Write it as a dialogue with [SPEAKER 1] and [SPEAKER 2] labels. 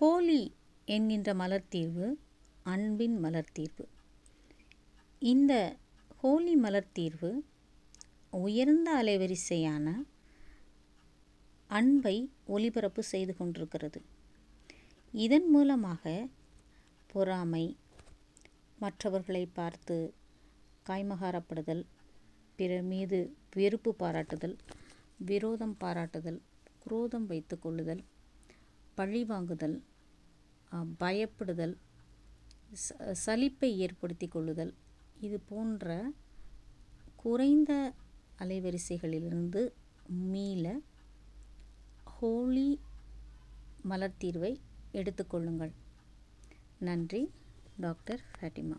[SPEAKER 1] ஹோலி என்கின்ற மலர் தீர்வு அன்பின் மலர் தீர்வு இந்த ஹோலி மலர் தீர்வு உயர்ந்த அலைவரிசையான அன்பை ஒளிபரப்பு செய்து கொண்டிருக்கிறது. இதன் மூலமாக பொறாமை மற்றவர்களை பார்த்து காய்மகாரப்படுதல் பிறர் மீது வெறுப்பு பாராட்டுதல் விரோதம் பாராட்டுதல் குரோதம் வைத்து கொள்ளுதல் பழிவாங்குதல் பயப்படுதல் ச சலிப்பை ஏற்படுத்தி கொள்ளுதல் இது போன்ற குறைந்த அலைவரிசைகளிலிருந்து மீள ஹோலி மலர் தீர்வை எடுத்துக்கொள்ளுங்கள் நன்றி டாக்டர் ஃபேட்டிமா.